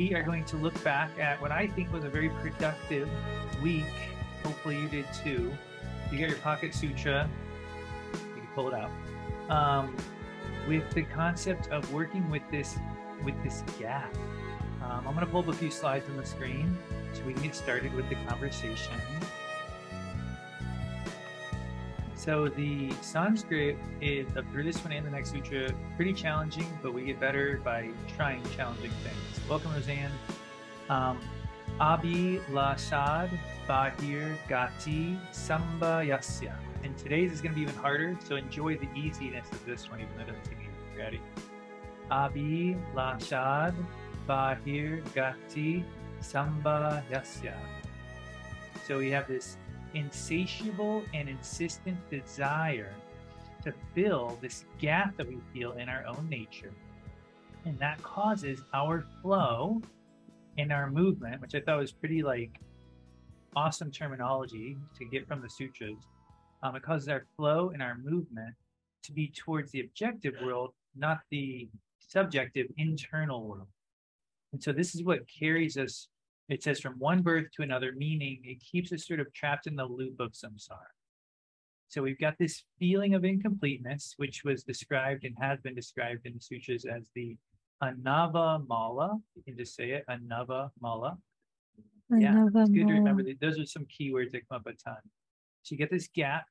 We are going to look back at what I think was a very productive week. Hopefully, you did too. You got your pocket sutra, you can pull it out. Um, with the concept of working with this with this gap. Um, I'm going to pull up a few slides on the screen so we can get started with the conversation. So the Sanskrit is up through this one and the next sutra pretty challenging, but we get better by trying challenging things. Welcome, Roseanne. Um, Abi Lasad Bahir Gati Samba Yasya. And today's is going to be even harder, so enjoy the easiness of this one, even though it doesn't take any ready. Abi Lashad Bahir Gati Samba Yasya. So we have this insatiable and insistent desire to fill this gap that we feel in our own nature. And that causes our flow and our movement, which I thought was pretty like awesome terminology to get from the sutras. Um, it causes our flow and our movement to be towards the objective world, not the subjective internal world. And so this is what carries us it says from one birth to another, meaning it keeps us sort of trapped in the loop of samsara. So we've got this feeling of incompleteness, which was described and has been described in the sutras as the anava mala. You can just say it, anava mala. Yeah, it's good to remember that those are some keywords that come up a ton. So you get this gap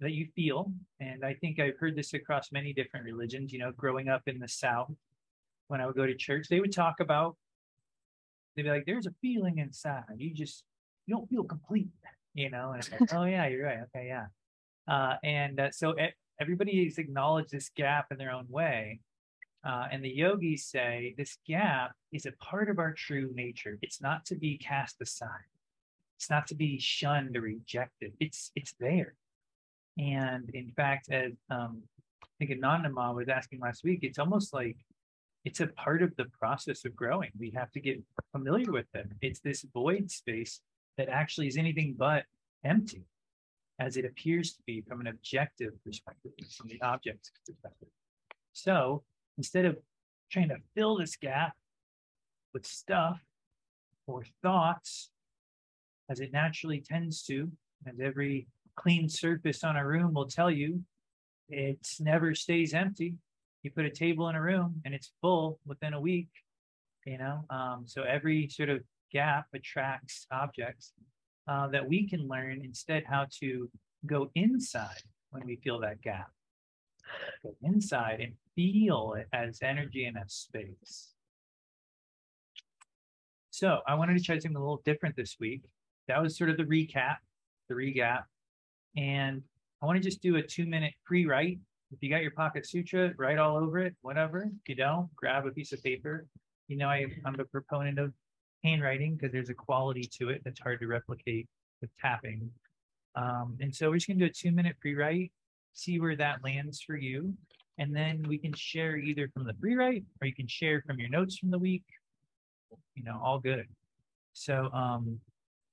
that you feel, and I think I've heard this across many different religions. You know, growing up in the South, when I would go to church, they would talk about they'd be like, "There's a feeling inside. You just you don't feel complete." You know, and it's like, "Oh yeah, you're right. Okay, yeah." Uh, and uh, so everybody has acknowledged this gap in their own way. Uh, and the yogis say this gap is a part of our true nature. It's not to be cast aside. It's not to be shunned or rejected. It's it's there. And in fact, as um, I think Anandama was asking last week, it's almost like it's a part of the process of growing. We have to get familiar with it. It's this void space that actually is anything but empty, as it appears to be from an objective perspective, from the object perspective. So instead of trying to fill this gap with stuff or thoughts, as it naturally tends to, as every clean surface on a room will tell you, it never stays empty you put a table in a room and it's full within a week you know? Um, so every sort of gap attracts objects uh, that we can learn instead how to go inside when we feel that gap. Go inside and feel it as energy and as space. So i wanted to try something a little different this week. That was sort of the recap the regap. And i want to just do a two minute pre-write if you got your pocket sutra, write all over it, whatever. If you don't, grab a piece of paper. You know, I, I'm a proponent of handwriting because there's a quality to it that's hard to replicate with tapping. Um, and so we're just going to do a two minute pre write, see where that lands for you. And then we can share either from the pre write or you can share from your notes from the week. You know, all good. So um,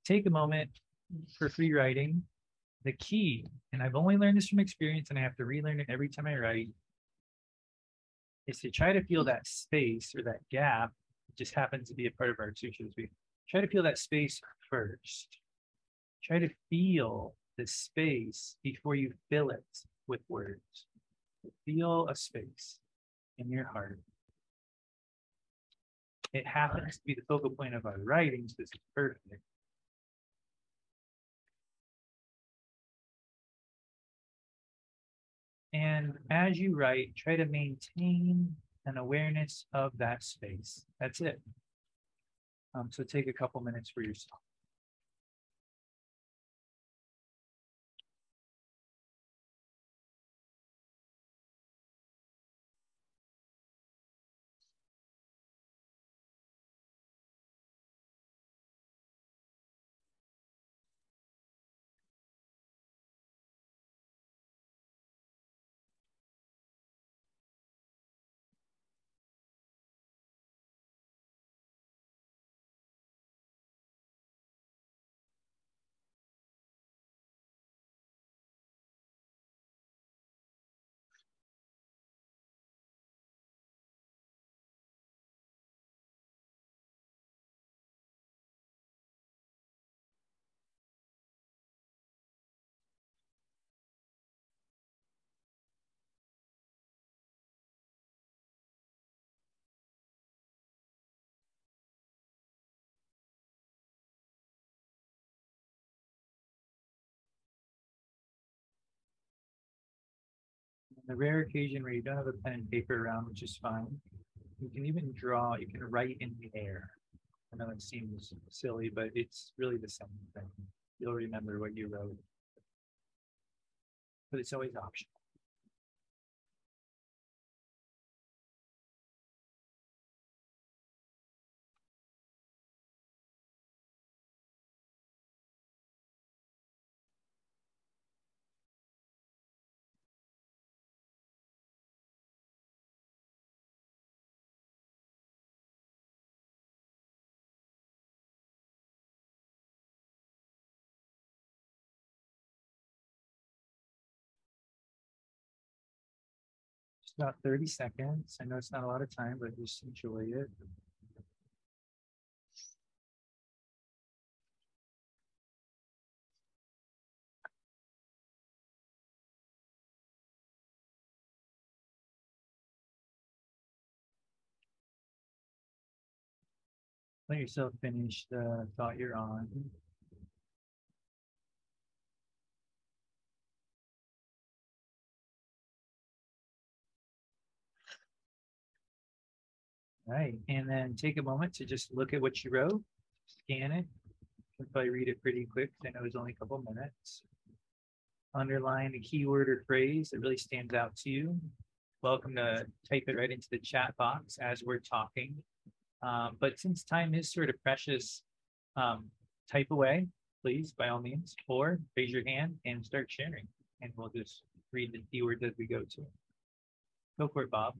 take a moment for free writing the key, and I've only learned this from experience and I have to relearn it every time I write, is to try to feel that space or that gap. It just happens to be a part of our sutras. We try to feel that space first. Try to feel the space before you fill it with words. Feel a space in your heart. It happens to be the focal point of our writings. This is perfect. And as you write, try to maintain an awareness of that space. That's it. Um, so take a couple minutes for yourself. The rare occasion where you don't have a pen and paper around, which is fine, you can even draw, you can write in the air. I know it seems silly, but it's really the same thing. You'll remember what you wrote. But it's always optional. About 30 seconds. I know it's not a lot of time, but just enjoy it. Let yourself finish the thought you're on. Right. And then take a moment to just look at what you wrote, scan it. You can probably read it pretty quick. I know it's only a couple minutes. Underline a keyword or phrase that really stands out to you. Welcome to type it right into the chat box as we're talking. Um, but since time is sort of precious, um, type away, please, by all means, or raise your hand and start sharing. And we'll just read the keywords as we go to. Go for it, Bob.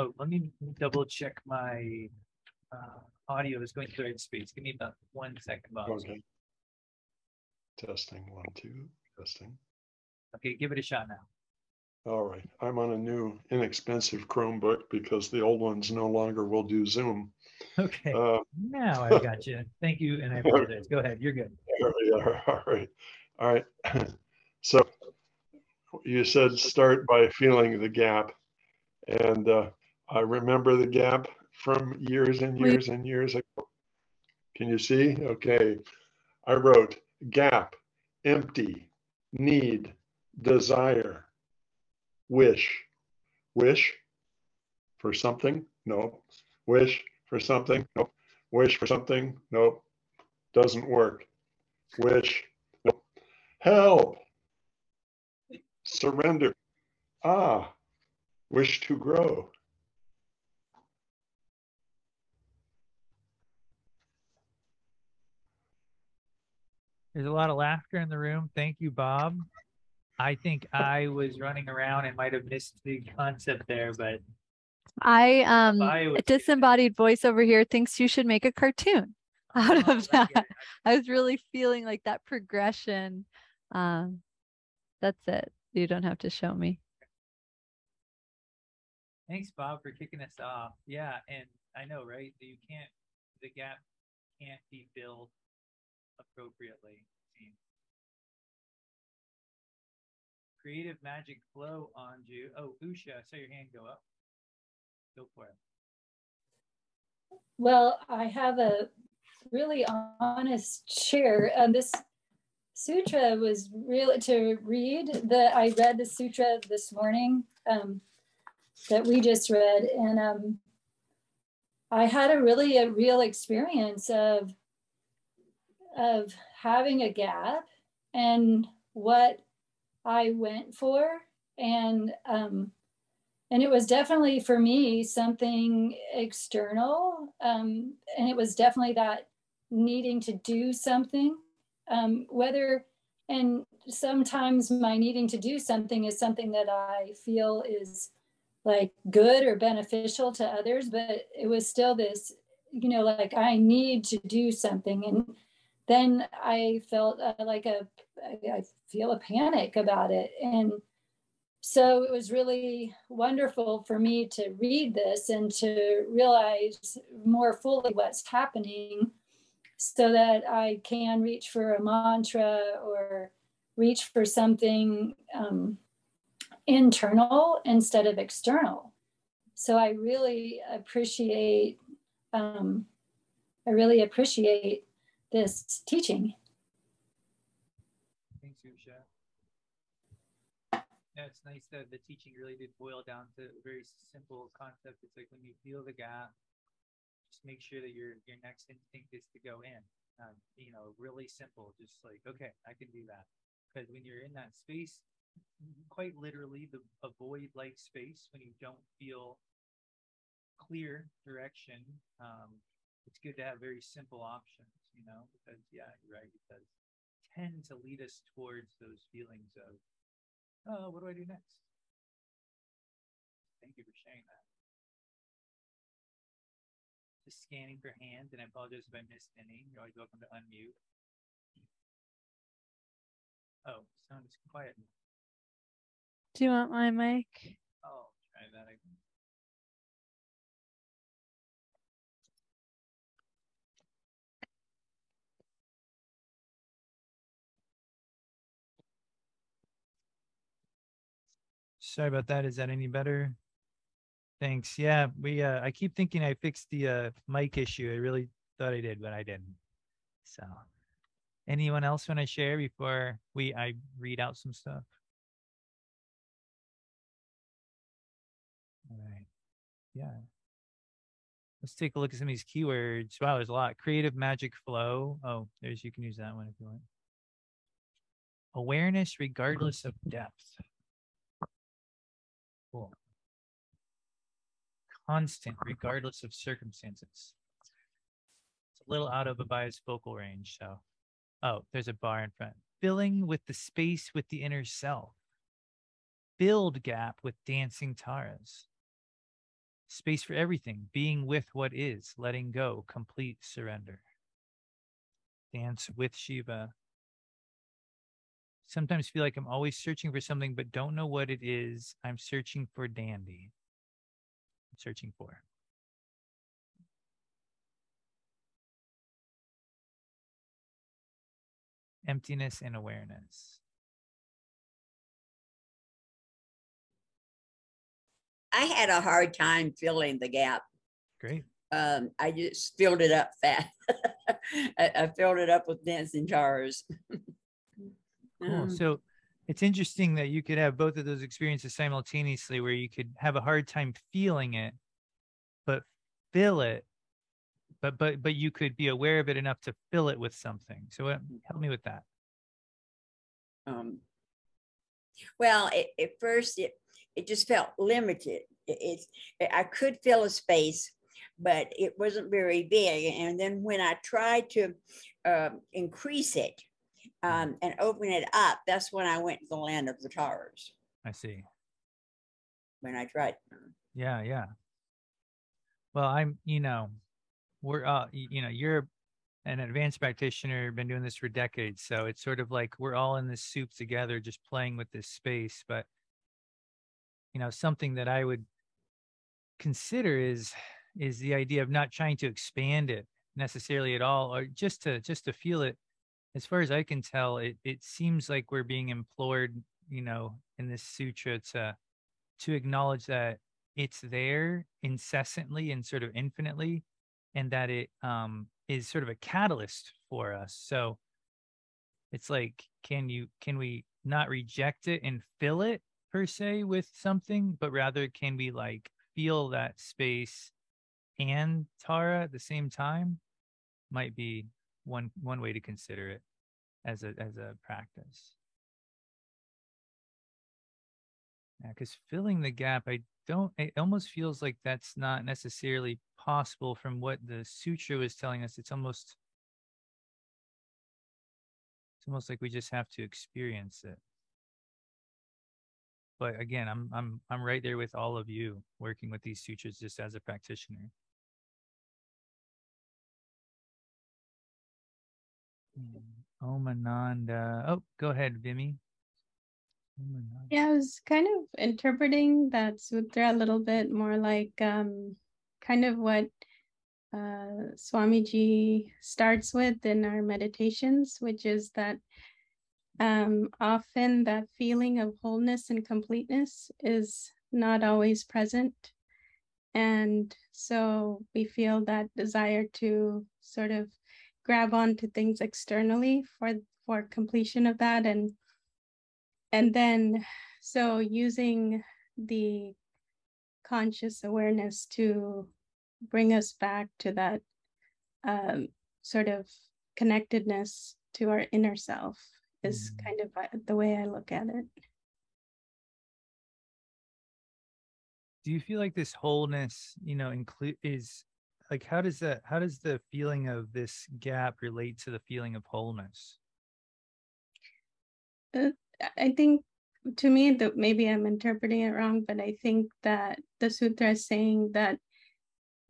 Oh, let me double check my uh, audio is going to the right space. Give me about one second, Bob. Okay. Testing one, two, testing. Okay, give it a shot now. All right. I'm on a new inexpensive Chromebook because the old ones no longer will do Zoom. Okay. Uh, now I've got you. Thank you. And I apologize. Go ahead. You're good. All right. All right. So you said start by feeling the gap. And uh, I remember the gap from years and years and years ago. Can you see? Okay. I wrote gap, empty, need, desire, wish. Wish for something? No. Wish for something? Nope. Wish for something? Nope. Doesn't work. Wish. Nope. Help. Surrender. Ah. Wish to grow. There's a lot of laughter in the room. Thank you, Bob. I think I was running around and might have missed the concept there, but I um a disembodied voice over here thinks you should make a cartoon out oh, of that. I was really feeling like that progression. Um that's it. You don't have to show me. Thanks, Bob, for kicking us off. Yeah, and I know, right? You can't the gap can't be filled appropriately. Creative magic flow on you. Oh, Usha, I saw your hand go up. Go for it. Well, I have a really honest share. And this sutra was really to read that I read the sutra this morning um, that we just read. And um, I had a really a real experience of of having a gap and what I went for. And um, and it was definitely for me something external. Um, and it was definitely that needing to do something, um, whether and sometimes my needing to do something is something that I feel is like good or beneficial to others, but it was still this, you know, like I need to do something. And then I felt uh, like a, I feel a panic about it. And so it was really wonderful for me to read this and to realize more fully what's happening so that I can reach for a mantra or reach for something um, internal instead of external. So I really appreciate, um, I really appreciate this teaching. Thanks, Usha. Yeah, it's nice that the teaching really did boil down to a very simple concept. It's like when you feel the gap, just make sure that your your next instinct is to go in. Um, you know, really simple. Just like, okay, I can do that. Because when you're in that space, quite literally the a void-like space, when you don't feel clear direction, um, it's good to have very simple options. You know, because yeah, you're right. It does tend to lead us towards those feelings of oh, what do I do next? Thank you for sharing that. Just scanning for hands, and I apologize if I missed any. You're always welcome to unmute. Oh, sound is quiet. Do you want my mic? Oh, try that again. Sorry about that. Is that any better? Thanks. Yeah, we uh I keep thinking I fixed the uh mic issue. I really thought I did, but I didn't. So anyone else want to share before we I read out some stuff? All right. Yeah. Let's take a look at some of these keywords. Wow, there's a lot. Creative magic flow. Oh, there's you can use that one if you want. Awareness regardless of depth. Cool. Constant, regardless of circumstances. It's a little out of a biased focal range. So, oh, there's a bar in front. Filling with the space with the inner self. Build gap with dancing taras. Space for everything, being with what is, letting go, complete surrender. Dance with Shiva, sometimes feel like I'm always searching for something, but don't know what it is. I'm searching for dandy. I'm searching for. Emptiness and awareness. I had a hard time filling the gap. Great. Um, I just filled it up fast. I, I, filled it up with dancing taras. Cool. Um, so it's interesting that you could have both of those experiences simultaneously where you could have a hard time feeling it, but feel it. But but but you could be aware of it enough to fill it with something. So uh, help me with that. Um, well, it, at first it it just felt limited. It, it, I could fill a space, but it wasn't very big. And then when I tried to uh, increase it, um, and open it up, that's when I went to the land of the taras. I see. When I tried. Yeah, yeah. Well, I'm, you know, we're, uh, you know, you're an advanced practitioner, been doing this for decades. So it's sort of like we're all in this soup together, just playing with this space. But, you know, something that I would consider is, is the idea of not trying to expand it necessarily at all, or just to, just to feel it as far as I can tell, it, it seems like we're being implored, you know, in this sutra to to acknowledge that it's there incessantly and sort of infinitely, and that it um, is sort of a catalyst for us. So it's like, can you can we not reject it and fill it per se with something, but rather can we like feel that space and Tara at the same time? Might be one one way to consider it as a as a practice. Yeah, because filling the gap, I don't. It almost feels like that's not necessarily possible from what the sutra is telling us. It's almost it's almost like we just have to experience it. But again, I'm I'm I'm right there with all of you working with these sutras just as a practitioner. Omananda. Oh, go ahead, Vimy. Yeah, I was kind of interpreting that sutra a little bit more like um, kind of what uh, Swamiji starts with in our meditations, which is that um, often that feeling of wholeness and completeness is not always present. And so we feel that desire to sort of grab onto things externally for for completion of that and and then so using the conscious awareness to bring us back to that um, sort of connectedness to our inner self is mm. kind of uh, the way I look at it. Do you feel like this wholeness, you know, include is like how does that how does the feeling of this gap relate to the feeling of wholeness? Uh, I think to me that maybe I'm interpreting it wrong, but I think that the sutra is saying that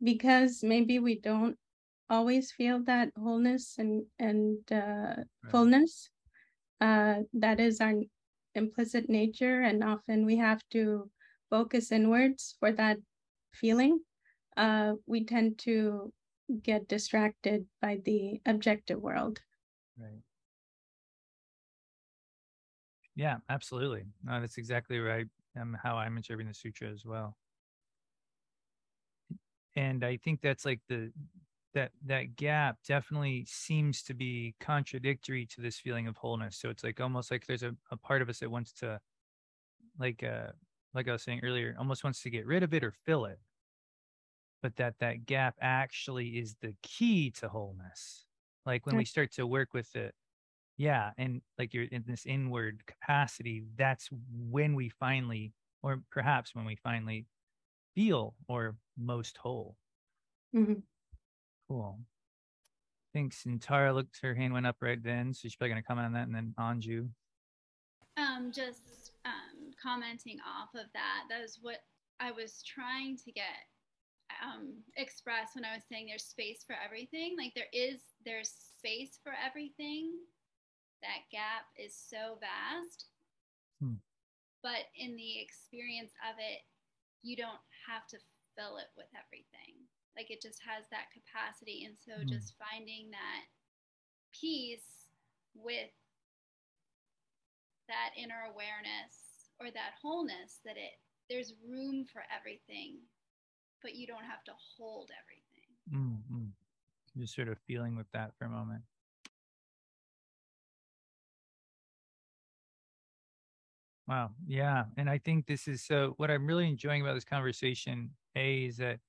because maybe we don't always feel that wholeness and and uh, right. fullness, uh, that is our implicit nature, and often we have to focus inwards for that feeling. Uh, we tend to get distracted by the objective world. Right. Yeah, absolutely. No, that's exactly right. Um, how I'm interpreting the sutra as well. And I think that's like the that that gap definitely seems to be contradictory to this feeling of wholeness. So it's like almost like there's a, a part of us that wants to like uh like I was saying earlier, almost wants to get rid of it or fill it. But that that gap actually is the key to wholeness. Like when we start to work with it yeah and like you're in this inward capacity that's when we finally or perhaps when we finally feel or most whole. Mm-hmm. cool. Thanks and tara looked her hand went up right then so she's probably going to comment on that and then anju. Um just um commenting off of that that was what i was trying to get um express when i was saying there's space for everything like there is there's space for everything that gap is so vast. Hmm. But in the experience of it, you don't have to fill it with everything. Like it just has that capacity. And so hmm. just finding that peace with that inner awareness or that wholeness that it there's room for everything, but you don't have to hold everything. Mm-hmm. Just sort of feeling with that for a moment. Wow. Yeah. And I think this is so what I'm really enjoying about this conversation, A, is that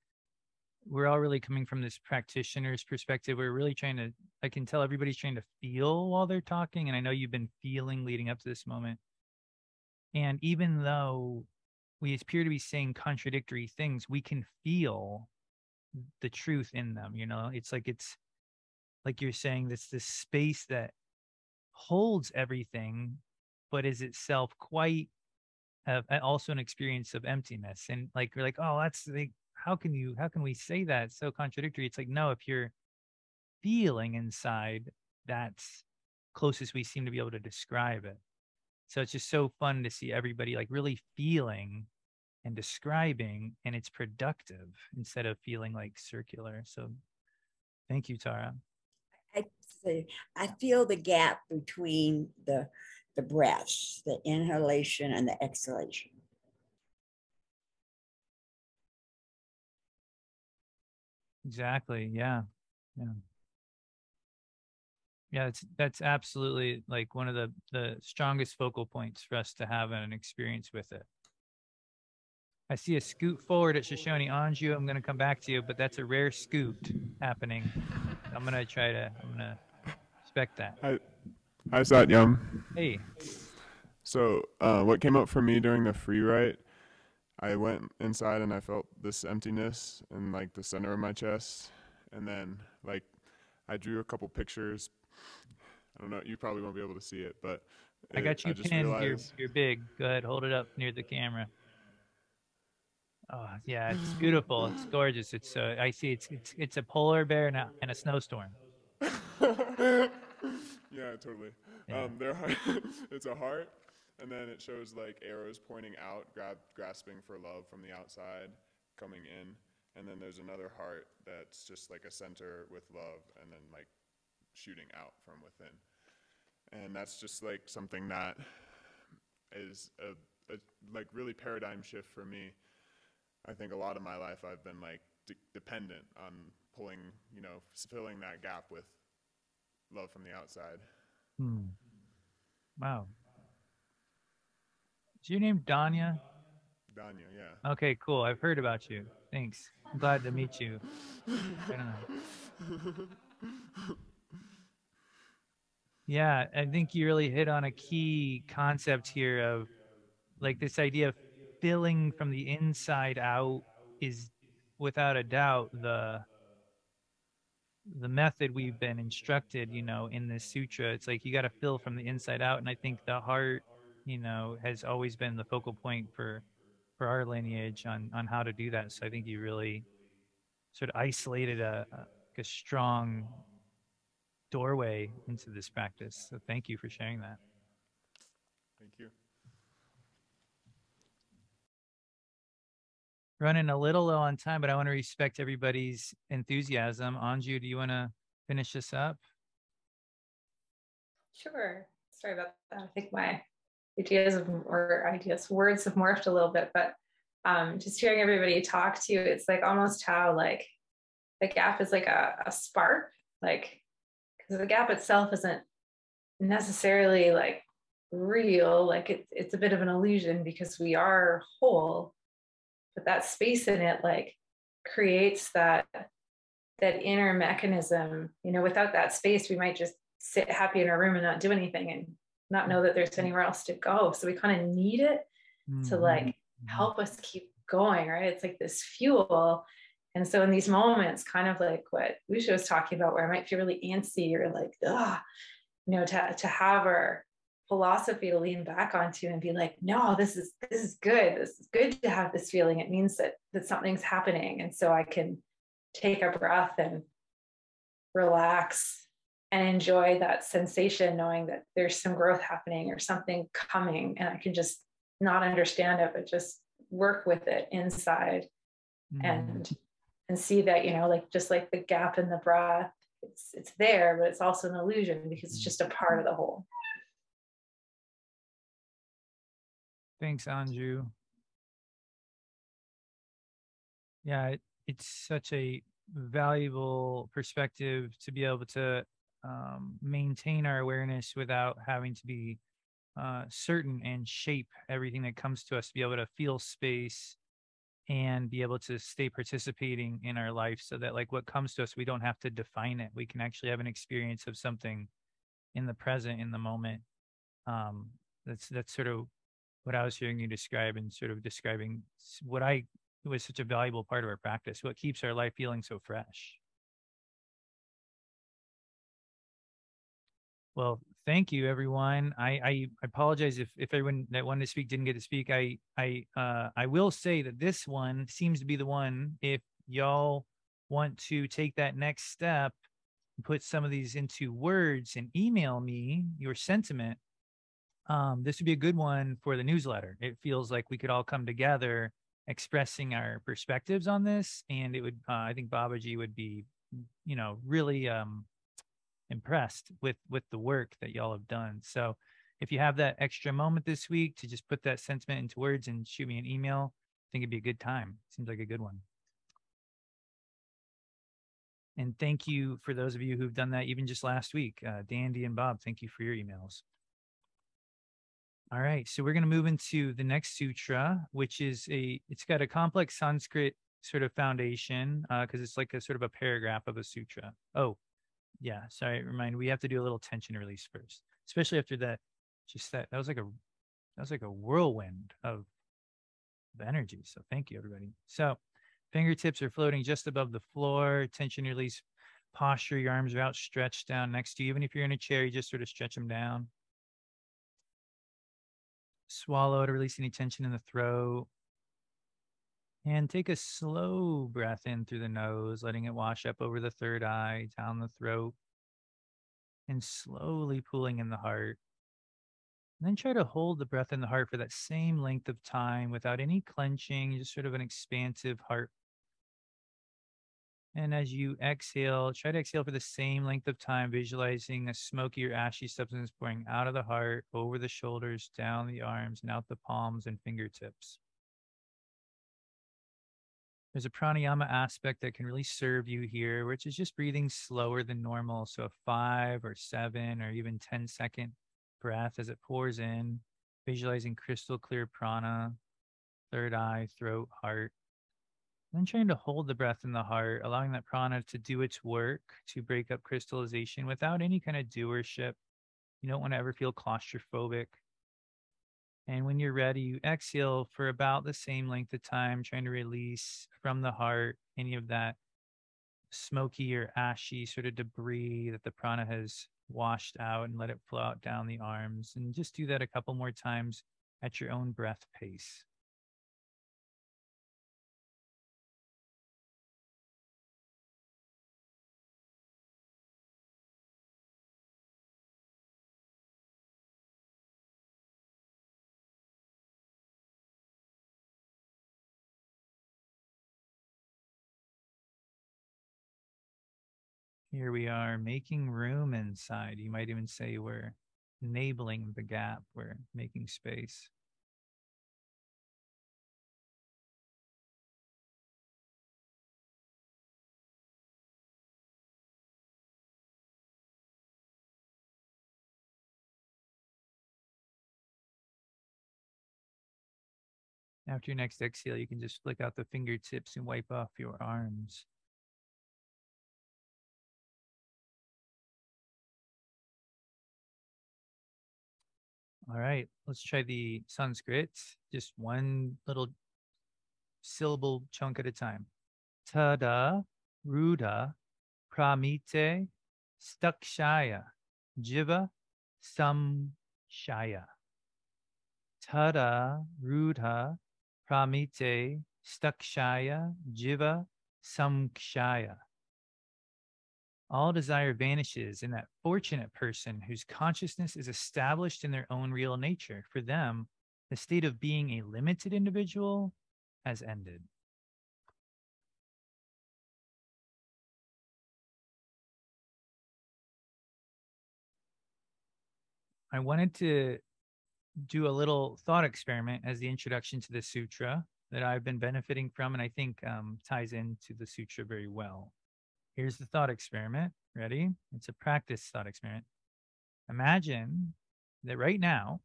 we're all really coming from this practitioner's perspective. We're really trying to, I can tell everybody's trying to feel while they're talking. And I know you've been feeling leading up to this moment. And even though we appear to be saying contradictory things, we can feel the truth in them. You know, it's like it's like you're saying this this space that holds everything but is itself quite also an experience of emptiness. And like, you're like, oh, that's like, how can you, how can we say that? It's so contradictory. It's like, no, if you're feeling inside, that's closest we seem to be able to describe it. So it's just so fun to see everybody like really feeling and describing, and it's productive instead of feeling like circular. So thank you, Tara. I, see I feel the gap between the the breaths, the inhalation and the exhalation. Exactly. Yeah. Yeah. Yeah, it's that's absolutely like one of the the strongest focal points for us to have an experience with it. I see a scoot forward at Shoshoni Anju. I'm going to come back to you, but that's a rare scoot happening. I'm going to try to I'm going to respect that. I, Hi, Satyam. Hey. So, uh, what came up for me during the free write, I went inside and I felt this emptiness in like the center of my chest, and then like I drew a couple pictures. I don't know. You probably won't be able to see it, but it, I got you I pinned. Realized... You're, you're big. Go ahead, hold it up near the camera. Oh yeah, it's beautiful. It's gorgeous. It's uh, I see. It's it's it's a polar bear and a, and a snowstorm. Yeah, totally. Yeah. Um, there, are it's a heart, and then it shows like arrows pointing out, grab, grasping for love from the outside, coming in, and then there's another heart that's just like a center with love, and then like shooting out from within, and that's just like something that is a, a like really paradigm shift for me. I think a lot of my life I've been like de- dependent on pulling, you know, filling that gap with love from the outside. Hmm. Wow. Is your name Danya? Danya, yeah. Okay, cool. I've heard about you. Thanks. I'm glad to meet you. Yeah, I think you really hit on a key concept here of like this idea of filling from the inside out is without a doubt the the method we've been instructed, you know, in this sutra. It's like you got to fill from the inside out and I think the heart, you know, has always been the focal point for for our lineage on on how to do that. So I think you really sort of isolated a, a strong doorway into this practice. So thank you for sharing that. Thank you. Running a little low on time, but I want to respect everybody's enthusiasm. Anju, do you want to finish this up? Sure. Sorry about that. I think my ideas of, or ideas, words have morphed a little bit, but um, just hearing everybody talk to you, it's like almost how like the gap is like a, a spark, like because the gap itself isn't necessarily like real like it's it's a bit of an illusion because we are whole but that space in it like creates that that inner mechanism you know without that space we might just sit happy in our room and not do anything and not know that there's anywhere else to go. So we kind of need it mm-hmm. to like help us keep going right? It's like this fuel. And so in these moments, kind of like what Lucia was talking about, where I might feel really antsy or like, ah, you know, to, to have our philosophy to lean back onto and be like, no, this is this is good. This is good to have this feeling. It means that that something's happening. And so I can take a breath and relax and enjoy that sensation, knowing that there's some growth happening or something coming. And I can just not understand it, but just work with it inside. Mm. And and see that you know like just like the gap in the breath it's it's there but it's also an illusion because it's just a part of the whole thanks anju. Yeah it, it's such a valuable perspective to be able to um, maintain our awareness without having to be uh, certain and shape everything that comes to us to be able to feel space and be able to stay participating in our life so that like what comes to us we don't have to define it. We can actually have an experience of something in the present in the moment. Um that's that's sort of what i was hearing you describe and sort of describing what i was such a valuable part of our practice what keeps our life feeling so fresh. Well thank you everyone. I, I apologize if if everyone that wanted to speak didn't get to speak. I i uh i will say that this one seems to be the one if y'all want to take that next step put some of these into words and email me your sentiment um this would be a good one for the newsletter it feels like we could all come together expressing our perspectives on this and it would uh, i think babaji would be you know really um impressed with with the work that y'all have done. So if you have that extra moment this week to just put that sentiment into words and shoot me an email, I think it'd be a good time. Seems like a good one. And thank you for those of you who've done that even just last week. Uh, Dandy and Bob, thank you for your emails. All right, so we're going to move into the next sutra, which is a, it's got a complex Sanskrit sort of foundation because uh, it's like a sort of a paragraph of a sutra. Oh, yeah sorry remind we have to do a little tension release first especially after that just that that was like a that was like a whirlwind of, of energy so thank you everybody so fingertips are floating just above the floor tension release posture your arms are outstretched down next to you even if you're in a chair you just sort of stretch them down swallow to release any tension in the throat and take a slow breath in through the nose, letting it wash up over the third eye, down the throat, and slowly pulling in the heart. And then try to hold the breath in the heart for that same length of time without any clenching, just sort of an expansive heart. And as you exhale, try to exhale for the same length of time, visualizing a smoky or ashy substance pouring out of the heart, over the shoulders, down the arms, and out the palms and fingertips. There's a pranayama aspect that can really serve you here, which is just breathing slower than normal. So a five or seven or even 10 second breath as it pours in visualizing crystal clear prana, third eye, throat, heart. Then trying to hold the breath in the heart, allowing that prana to do its work to break up crystallization without any kind of doership. You don't want to ever feel claustrophobic. And when you're ready, you exhale for about the same length of time, trying to release from the heart any of that smoky or ashy sort of debris that the prana has washed out and let it flow out down the arms. And just do that a couple more times at your own breath pace. Here we are making room inside. You might even say we're enabling the gap, we're making space. After your next exhale, you can just flick out the fingertips and wipe off your arms. All right, let's try the Sanskrit. Just one little syllable chunk at a time. Tada, Ruda, Pramite, Stakshaya, Jiva, Samshaya. Tada, Ruda, Pramite, Stakshaya, Jiva, Samkshaya all desire vanishes in that fortunate person whose consciousness is established in their own real nature. For them, the state of being a limited individual has ended. I wanted to do a little thought experiment as the introduction to the sutra that I've been benefiting from, and I think um, ties into the sutra very well. Here's the thought experiment. Ready? It's a practice thought experiment. Imagine that right now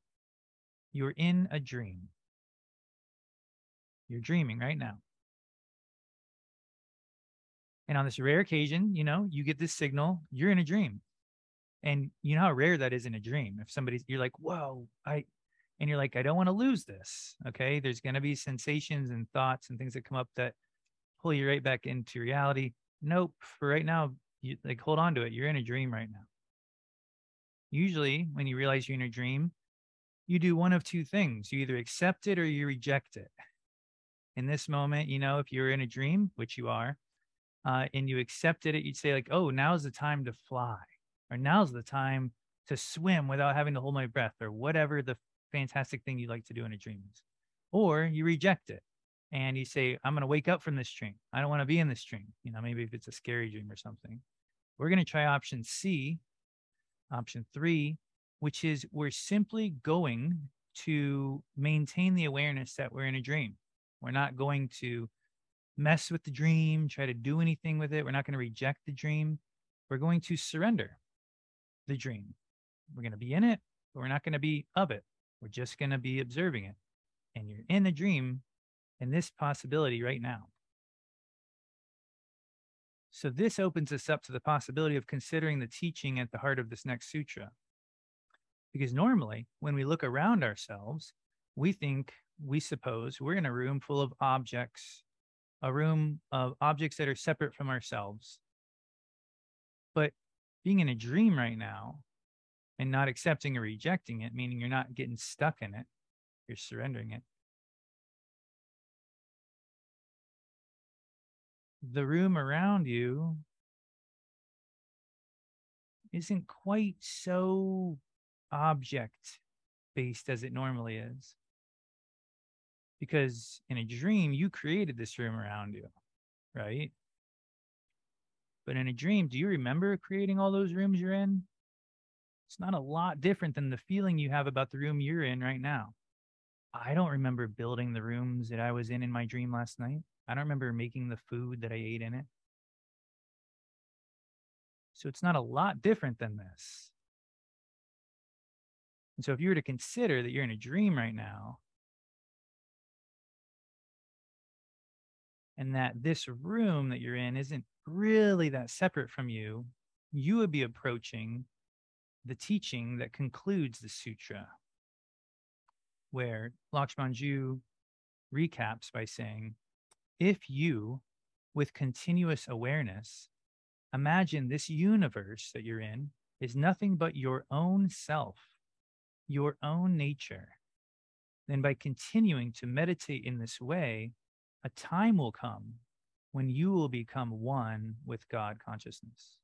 you're in a dream. You're dreaming right now. And on this rare occasion, you know, you get this signal, you're in a dream. And you know how rare that is in a dream. If somebody's, you're like, whoa, I, and you're like, I don't want to lose this. Okay. There's going to be sensations and thoughts and things that come up that pull you right back into reality nope for right now you like hold on to it you're in a dream right now. Usually when you realize you're in a dream you do one of two things you either accept it or you reject it. In this moment you know if you're in a dream which you are uh, and you accepted it you'd say like oh now's the time to fly or now's the time to swim without having to hold my breath or whatever the fantastic thing you like to do in a dream is. Or you reject it and you say, I'm going to wake up from this dream. I don't want to be in this dream. You know, maybe if it's a scary dream or something. We're going to try option C, option three, which is we're simply going to maintain the awareness that we're in a dream. We're not going to mess with the dream, try to do anything with it. We're not going to reject the dream. We're going to surrender the dream. We're going to be in it, but we're not going to be of it. We're just going to be observing it. And you're in the dream and this possibility right now. So, this opens us up to the possibility of considering the teaching at the heart of this next sutra. Because normally, when we look around ourselves, we think, we suppose we're in a room full of objects, a room of objects that are separate from ourselves. But being in a dream right now and not accepting or rejecting it, meaning you're not getting stuck in it, you're surrendering it, the room around you isn't quite so object based as it normally is. Because in a dream, you created this room around you, right? But in a dream, do you remember creating all those rooms you're in? It's not a lot different than the feeling you have about the room you're in right now. I don't remember building the rooms that I was in in my dream last night. I don't remember making the food that I ate in it. So it's not a lot different than this. And so if you were to consider that you're in a dream right now, and that this room that you're in isn't really that separate from you, you would be approaching the teaching that concludes the sutra, where Lakshmanjoo recaps by saying, if you, with continuous awareness, imagine this universe that you're in is nothing but your own self, your own nature, then by continuing to meditate in this way, a time will come when you will become one with God consciousness.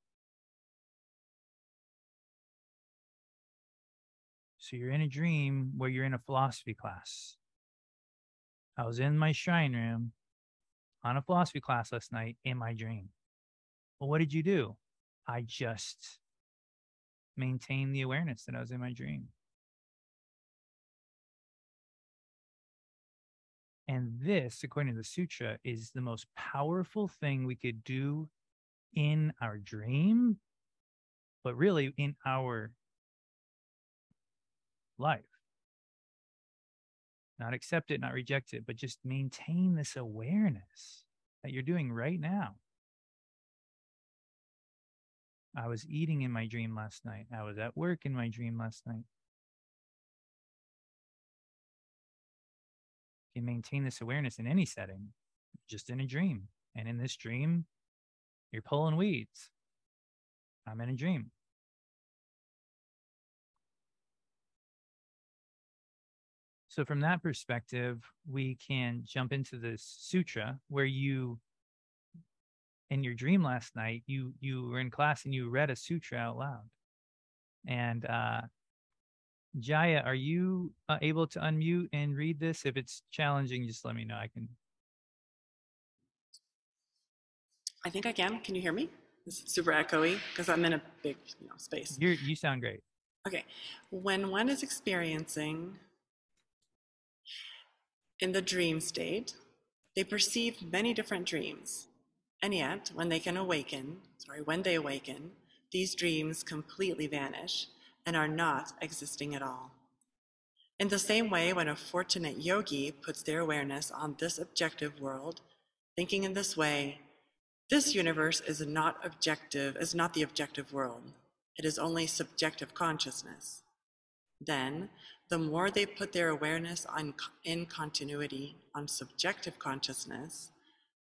So you're in a dream where you're in a philosophy class. I was in my shrine room on a philosophy class last night in my dream. Well, what did you do? I just maintained the awareness that I was in my dream. And this, according to the sutra, is the most powerful thing we could do in our dream, but really in our life. Not accept it, not reject it, but just maintain this awareness that you're doing right now. I was eating in my dream last night. I was at work in my dream last night. You can maintain this awareness in any setting, just in a dream. And in this dream, you're pulling weeds. I'm in a dream. So, from that perspective, we can jump into this sutra where you, in your dream last night, you you were in class and you read a sutra out loud. And uh, Jaya, are you uh, able to unmute and read this? If it's challenging, just let me know. I can. I think I can. Can you hear me? It's super echoey because I'm in a big you know, space. You you sound great. Okay. When one is experiencing in the dream state, they perceive many different dreams. And yet, when they can awaken, sorry, when they awaken, these dreams completely vanish and are not existing at all. In the same way, when a fortunate yogi puts their awareness on this objective world, thinking in this way, this universe is not objective, is not the objective world. It is only subjective consciousness. Then, the more they put their awareness on in continuity on subjective consciousness,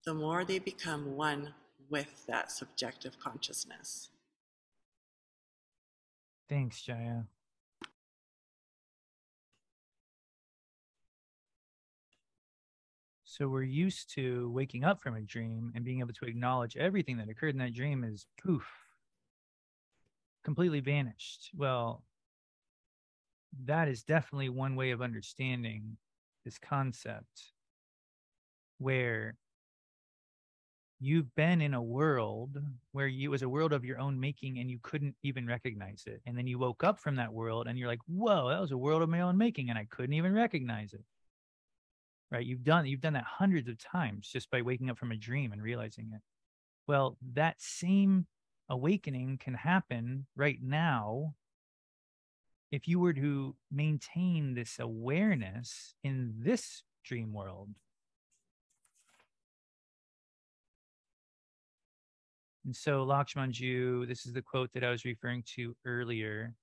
the more they become one with that subjective consciousness. Thanks, Jaya. So we're used to waking up from a dream and being able to acknowledge everything that occurred in that dream is poof, completely vanished. Well, that is definitely one way of understanding this concept where you've been in a world where you was a world of your own making and you couldn't even recognize it. And then you woke up from that world and you're like whoa that was a world of my own making and i couldn't even recognize it. Right? You've done you've done that hundreds of times just by waking up from a dream and realizing it. Well that same awakening can happen right now if you were to maintain this awareness in this dream world And so Lakshmanjoo, this is the quote that I was referring to earlier.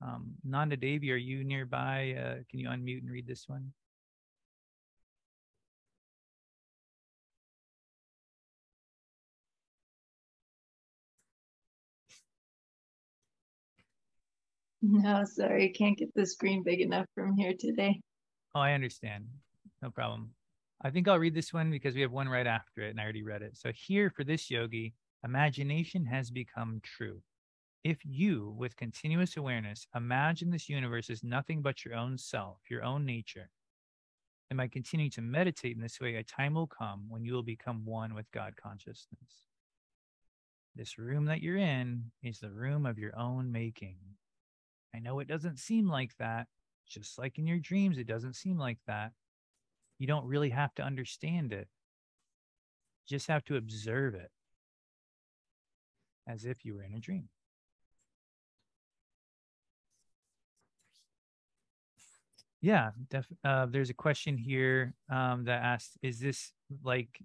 Um, Nanda Devi, are you nearby? Uh, can you unmute and read this one? No, oh, sorry, can't get the screen big enough from here today. Oh, I understand. No problem. I think I'll read this one because we have one right after it and I already read it. So here for this yogi, imagination has become true. If you, with continuous awareness, imagine this universe as nothing but your own self, your own nature, and by continuing to meditate in this way, a time will come when you will become one with God consciousness. This room that you're in is the room of your own making. I know it doesn't seem like that, just like in your dreams, it doesn't seem like that. You don't really have to understand it, you just have to observe it as if you were in a dream. Yeah, def- uh, there's a question here um, that asks is this like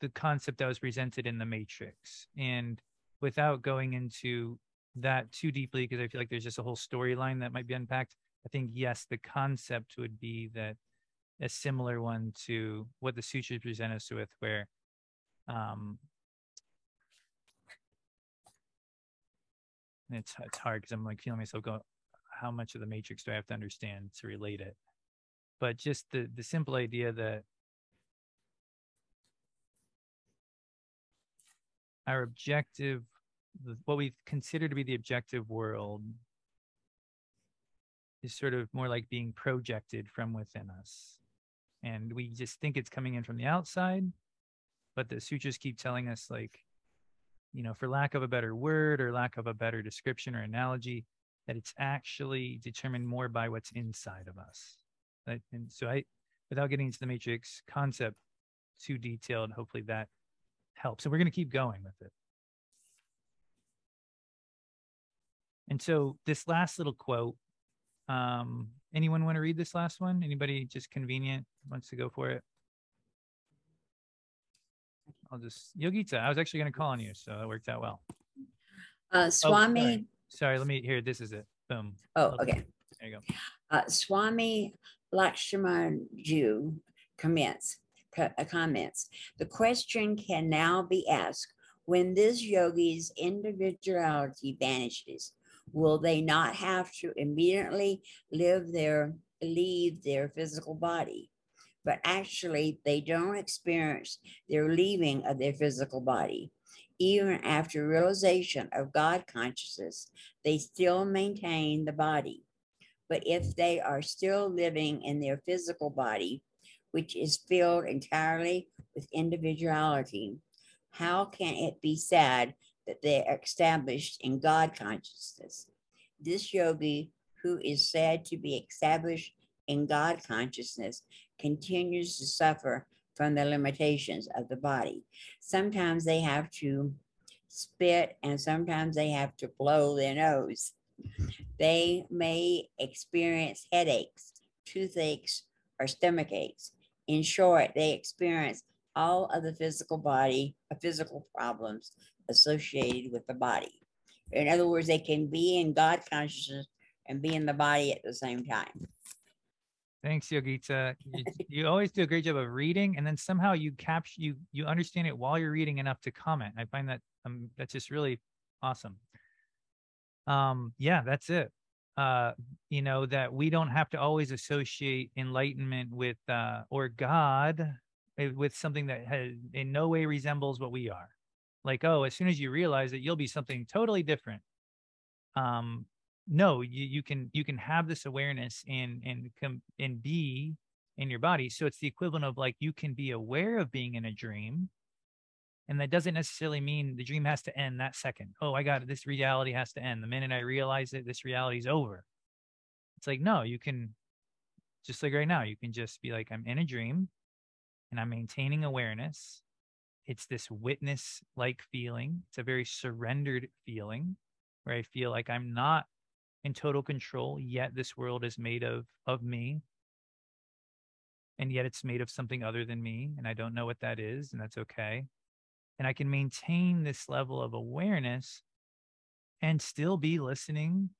the concept that was presented in the Matrix? And without going into that too deeply, because I feel like there's just a whole storyline that might be unpacked, I think, yes, the concept would be that a similar one to what the sutras present us with, where um, it's it's hard because I'm like feeling myself go, how much of the matrix do I have to understand to relate it? But just the the simple idea that our objective, what we consider to be the objective world, is sort of more like being projected from within us. And we just think it's coming in from the outside, but the sutras keep telling us, like, you know, for lack of a better word or lack of a better description or analogy, that it's actually determined more by what's inside of us. And so I, without getting into the matrix concept too detailed, hopefully that helps. And we're going to keep going with it. And so this last little quote, um, anyone want to read this last one? Anybody just convenient wants to go for it? I'll just Yogita. I was actually going to call on you, so it worked out well. Uh, Swami oh, sorry. Sorry, let me hear. This is it. Boom. Oh, okay. There you go. Uh, Swami Lakshmanjoo comments, co- uh, comments. The question can now be asked when this yogi's individuality vanishes, will they not have to immediately live their leave their physical body? But actually, they don't experience their leaving of their physical body even after realization of God consciousness, they still maintain the body. But if they are still living in their physical body, which is filled entirely with individuality, how can it be said that they are established in God consciousness? This yogi, who is said to be established in God consciousness, continues to suffer from the limitations of the body. Sometimes they have to spit and sometimes they have to blow their nose. They may experience headaches, toothaches, or stomach aches. In short, they experience all of the physical body, uh, physical problems associated with the body. In other words, they can be in God consciousness and be in the body at the same time. Thanks, Yogita. You, you, always do a great job of reading, and then somehow you capture you you understand it while you're reading enough to comment. I find that um that's just really awesome. Um, yeah, that's it. Uh, you know that we don't have to always associate enlightenment with uh or God eh, with something that has in no way resembles what we are. Like, oh, as soon as you realize that you'll be something totally different, um, no you, you can you can have this awareness and and come and be in your body. So it's the equivalent of like you can be aware of being in a dream and that doesn't necessarily mean the dream has to end that second. Oh i got it. This reality has to end. The minute i realize it this reality is over. It's like no you can just like right now you can just be like i'm in a dream and i'm maintaining awareness it's this witness like feeling it's a very surrendered feeling where i feel like i'm not in total control, yet this world is made of of me. And yet it's made of something other than me, and I don't know what that is, and that's okay. And I can maintain this level of awareness and still be listening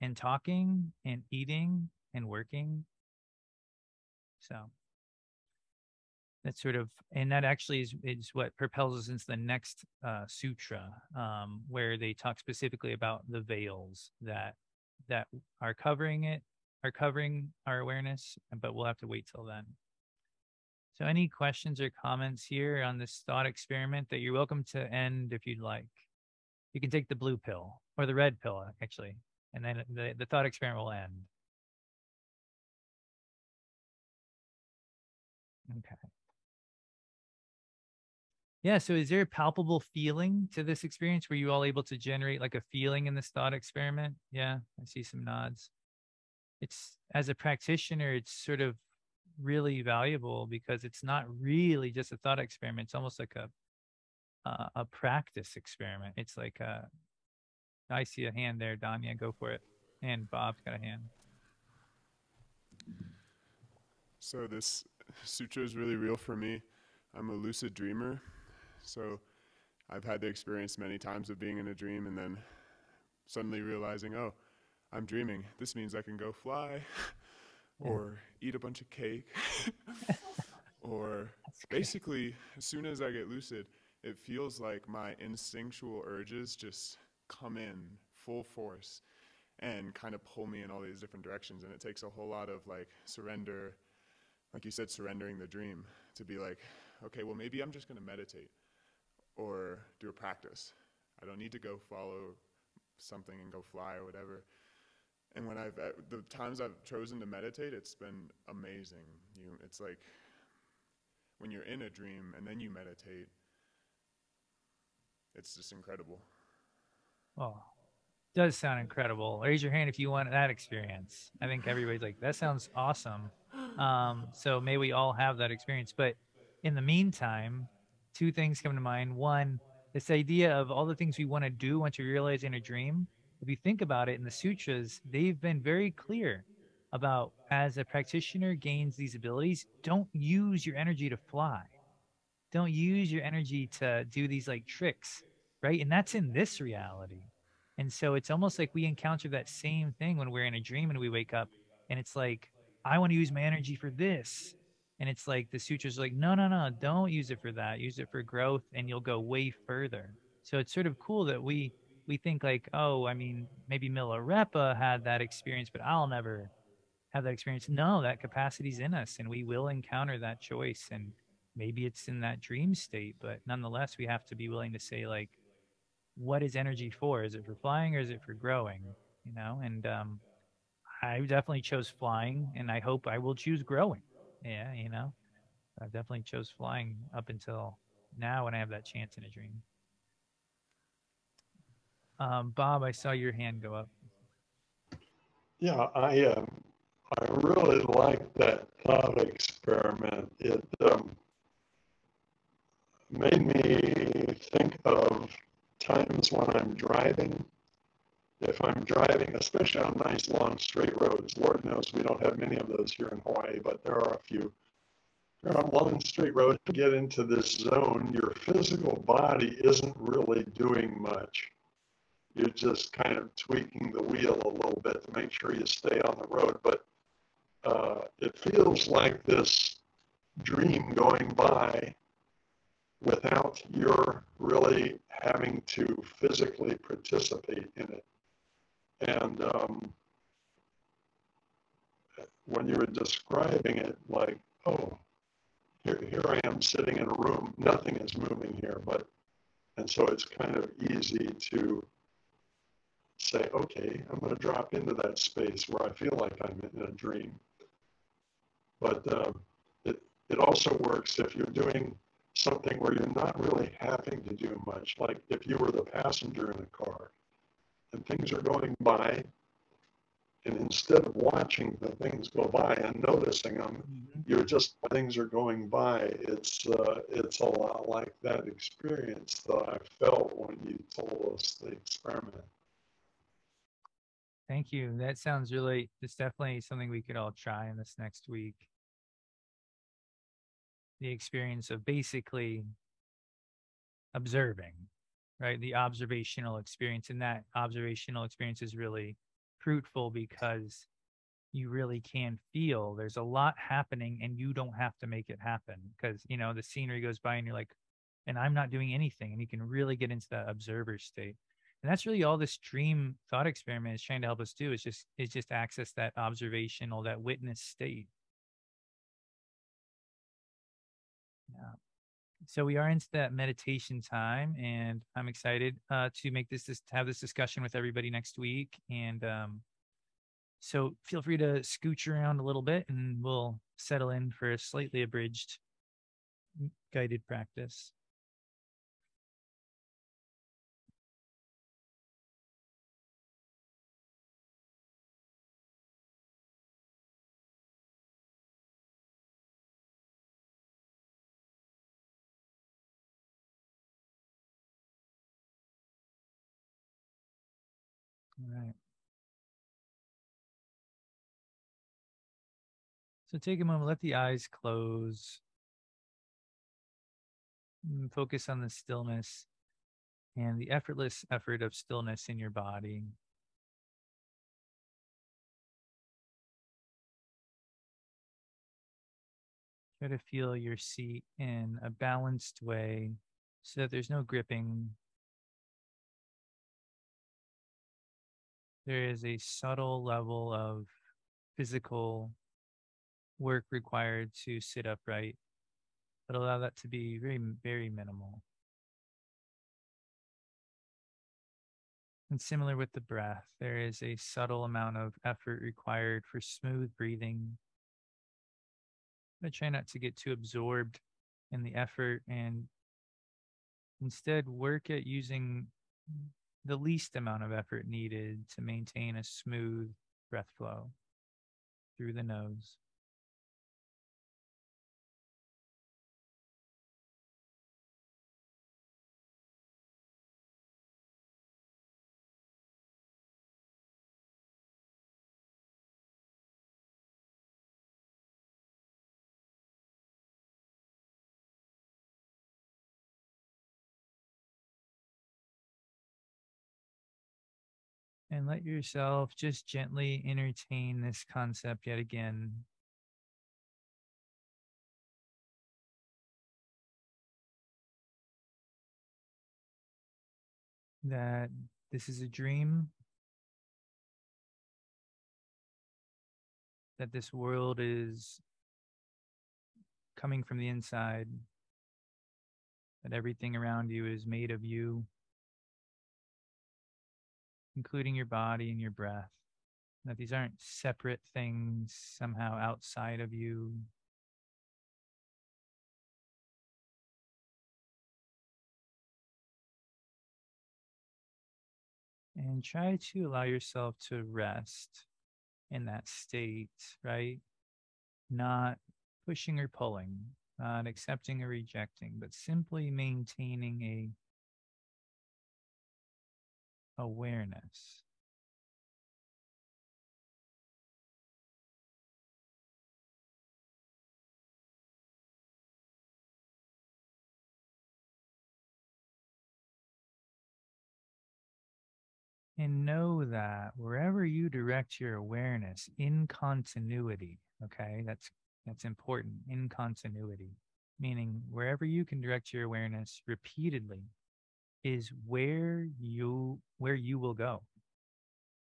and talking and eating and working. So that's sort of and that actually is, is what propels us into the next uh, sutra um, where they talk specifically about the veils that that are covering it, are covering our awareness, but we'll have to wait till then. So, any questions or comments here on this thought experiment that you're welcome to end if you'd like? You can take the blue pill or the red pill, actually, and then the, the thought experiment will end. Okay. Yeah. So, is there a palpable feeling to this experience? Were you all able to generate like a feeling in this thought experiment? Yeah, I see some nods. It's as a practitioner, it's sort of really valuable because it's not really just a thought experiment. It's almost like a uh, a practice experiment. It's like a, I see a hand there, Danya. Go for it. And Bob's got a hand. So this sutra is really real for me. I'm a lucid dreamer. So I've had the experience many times of being in a dream and then suddenly realizing, oh, I'm dreaming. This means I can go fly or eat a bunch of cake. or basically, as soon as I get lucid, it feels like my instinctual urges just come in full force and kind of pull me in all these different directions. And it takes a whole lot of like surrender, like you said, surrendering the dream to be like, okay, well, maybe I'm just going to meditate or do a practice. I don't need to go follow something and go fly or whatever. And when I've, uh, the times I've chosen to meditate, it's been amazing. You, it's like when you're in a dream and then you meditate, it's just incredible. Oh, does sound incredible. Raise your hand if you want that experience. I think everybody's like, that sounds awesome. Um, so may we all have that experience. But in the meantime, two things come to mind. One, this idea of all the things we want to do once we realize in a dream. If you think about it in the sutras, they've been very clear about as a practitioner gains these abilities, don't use your energy to fly. Don't use your energy to do these like tricks, right? And that's in this reality. And so it's almost like we encounter that same thing when we're in a dream and we wake up and it's like, I want to use my energy for this. And it's like the sutras are like, no, no, no, don't use it for that. Use it for growth and you'll go way further. So it's sort of cool that we we think like, oh, I mean, maybe Milarepa had that experience, but I'll never have that experience. No, that capacity's in us and we will encounter that choice. And maybe it's in that dream state, but nonetheless, we have to be willing to say, like, what is energy for? Is it for flying or is it for growing? You know, and um, I definitely chose flying, and I hope I will choose growing. Yeah, you know, I definitely chose flying up until now when I have that chance in a dream. Um, Bob, I saw your hand go up. Yeah, I um, I really like that thought experiment. It um, made me think of times when I'm driving. If I'm driving, especially on nice long straight roads, Lord knows we don't have many of those here in Hawaii, but there are a few. You're on long straight road, to get into this zone, your physical body isn't really doing much. You're just kind of tweaking the wheel a little bit to make sure you stay on the road. But uh, it feels like this dream going by without your really having to physically participate in it. And um, when you were describing it, like, oh, here, here I am sitting in a room, nothing is moving here, but, and so it's kind of easy to say, okay, I'm going to drop into that space where I feel like I'm in a dream. But uh, it, it also works if you're doing something where you're not really having to do much. Like if you were the passenger in a car and things are going by, and instead of watching the things go by and noticing them, mm-hmm. you're just things are going by. It's uh, it's a lot like that experience that I felt when you told us the experiment. Thank you. That sounds really. It's definitely something we could all try in this next week the experience of basically observing, right? The observational experience. And that observational experience is really fruitful because you really can feel there's a lot happening and you don't have to make it happen because, you know, the scenery goes by and you're like, and I'm not doing anything. And you can really get into that observer state. And that's really all this dream thought experiment is trying to help us do is just is just access that observational, that witness state. Yeah. So we are into that meditation time, and I'm excited uh, to make this, this have this discussion with everybody next week. And um, so feel free to scooch around a little bit, and we'll settle in for a slightly abridged guided practice. Right. So take a moment, let the eyes close. Mm, focus on the stillness and the effortless effort of stillness in your body. Try to feel your seat in a balanced way so that there's no gripping. There is a subtle level of physical work required to sit upright, but allow that to be very, very minimal. And similar with the breath, there is a subtle amount of effort required for smooth breathing but try not to get too absorbed in the effort and instead work at using the least amount of effort needed to maintain a smooth breath flow through the nose. And let yourself just gently entertain this concept yet again. That this is a dream, that this world is coming from the inside, that everything around you is made of you including your body and your breath. That these aren't separate things somehow outside of you. And try to allow yourself to rest in that state, right? Not pushing or pulling, not accepting or rejecting, but simply maintaining a awareness. And know that wherever you direct your awareness in continuity, okay, that's that's important in continuity, meaning wherever you can direct your awareness repeatedly is where you where you will go.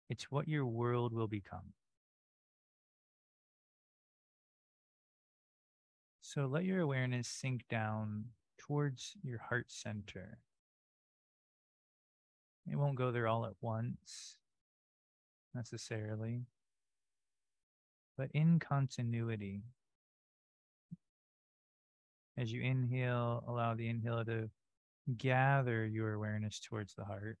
It's what your world will become. So let your awareness sink down towards your heart center. It won't go there all at once necessarily, but in continuity. As you inhale, allow the inhale to gather your awareness towards the heart.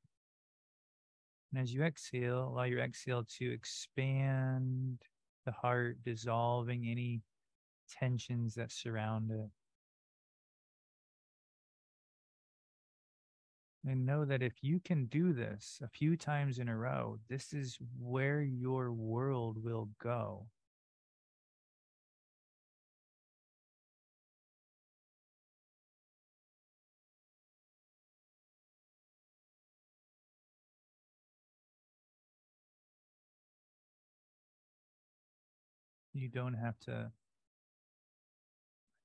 And as you exhale, allow your exhale to expand the heart, dissolving any tensions that surround it. And know that if you can do this a few times in a row, this is where your world will go. You don't have to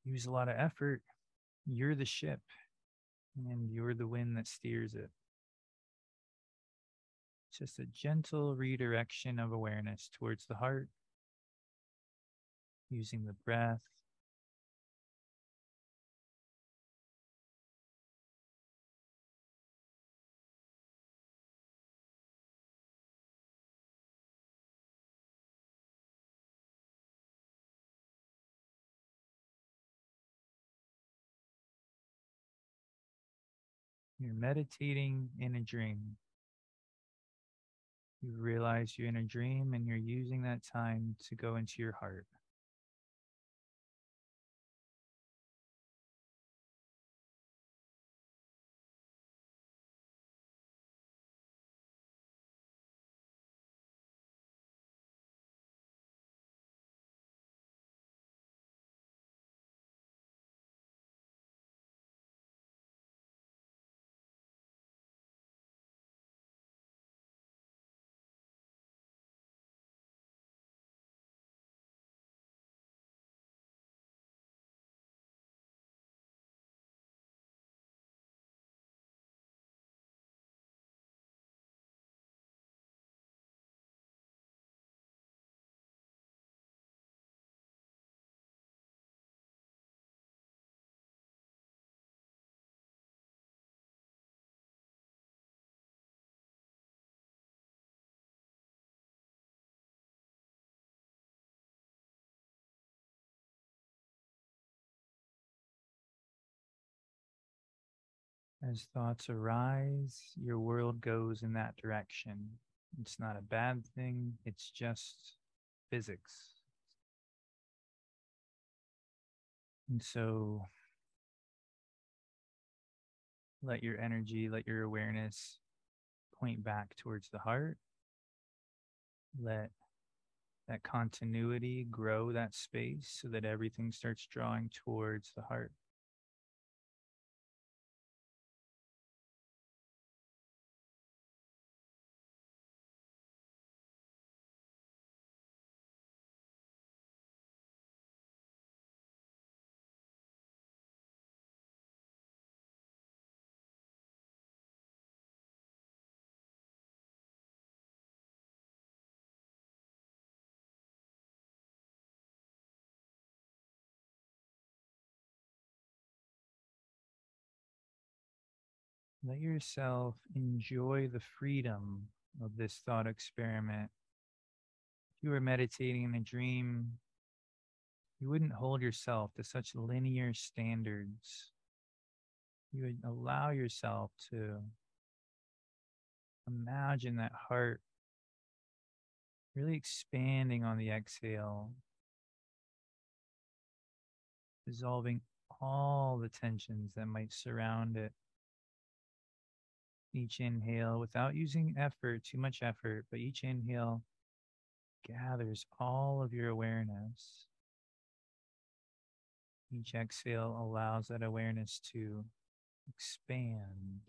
use a lot of effort. You're the ship and you're the wind that steers it. Just a gentle redirection of awareness towards the heart, using the breath You're meditating in a dream. You realize you're in a dream and you're using that time to go into your heart. As thoughts arise, your world goes in that direction. It's not a bad thing, it's just physics. And so let your energy, let your awareness point back towards the heart. Let that continuity grow that space so that everything starts drawing towards the heart. Let yourself enjoy the freedom of this thought experiment. If you were meditating in a dream, you wouldn't hold yourself to such linear standards. You would allow yourself to imagine that heart really expanding on the exhale, dissolving all the tensions that might surround it each inhale without using effort, too much effort, but each inhale gathers all of your awareness. Each exhale allows that awareness to expand.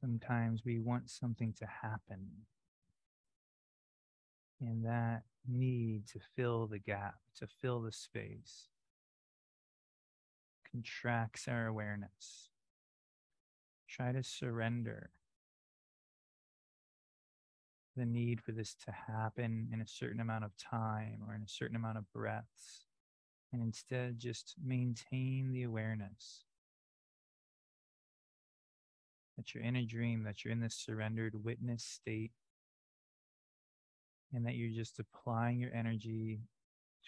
Sometimes we want something to happen. And that need to fill the gap, to fill the space, contracts our awareness. Try to surrender the need for this to happen in a certain amount of time or in a certain amount of breaths, and instead just maintain the awareness that you're in a dream, that you're in this surrendered witness state, and that you're just applying your energy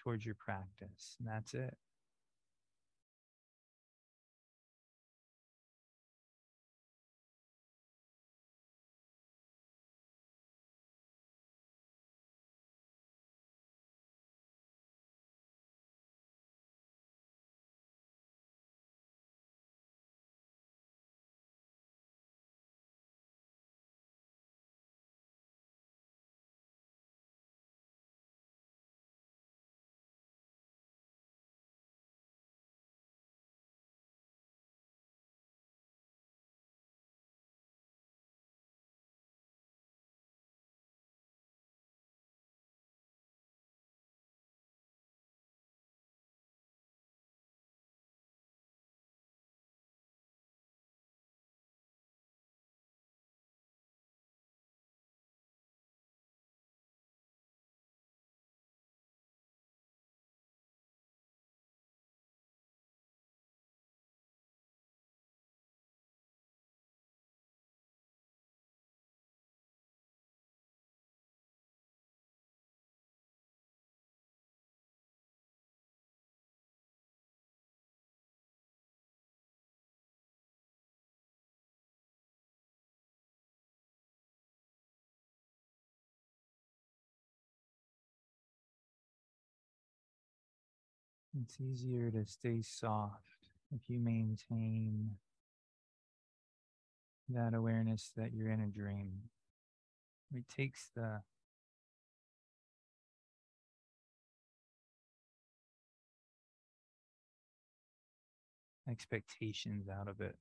towards your practice. And that's it. It's easier to stay soft if you maintain that awareness that you're in a dream. It takes the expectations out of it.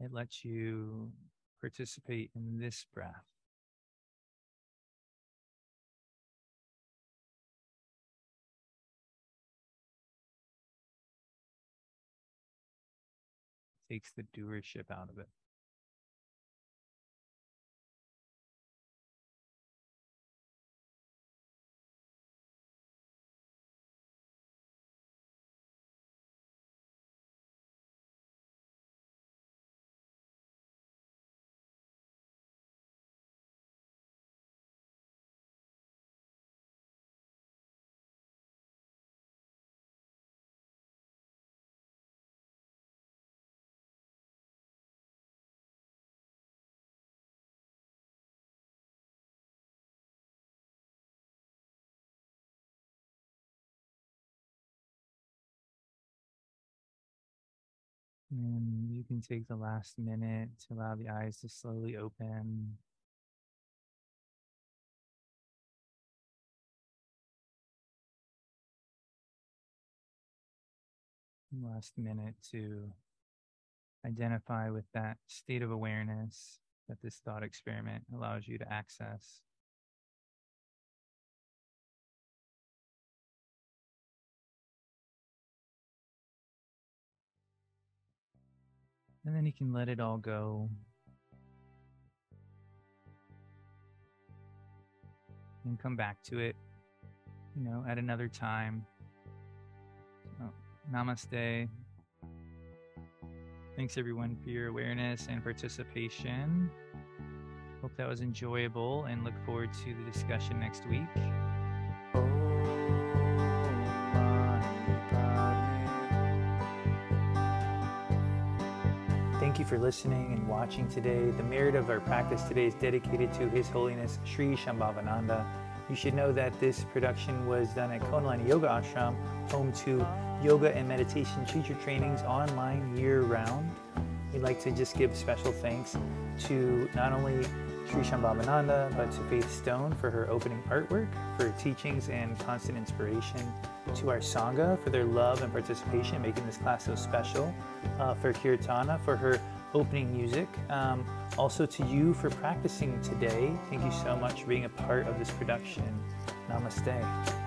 It lets you participate in this breath. Takes the doership out of it. And you can take the last minute to allow the eyes to slowly open. Last minute to identify with that state of awareness that this thought experiment allows you to access. And then you can let it all go. And come back to it, you know, at another time. Namaste. Thanks everyone for your awareness and participation. Hope that was enjoyable and look forward to the discussion next week. You for listening and watching today. The merit of our practice today is dedicated to His Holiness Sri Shambhavananda. You should know that this production was done at Konalani Yoga Ashram, home to yoga and meditation teacher trainings online year round. We'd like to just give special thanks to not only Sri Shambhavananda, but to Faith Stone for her opening artwork, for her teachings and constant inspiration, to our Sangha for their love and participation, making this class so special, uh, for Kirtana for her opening music, um, also to you for practicing today. Thank you so much for being a part of this production. Namaste.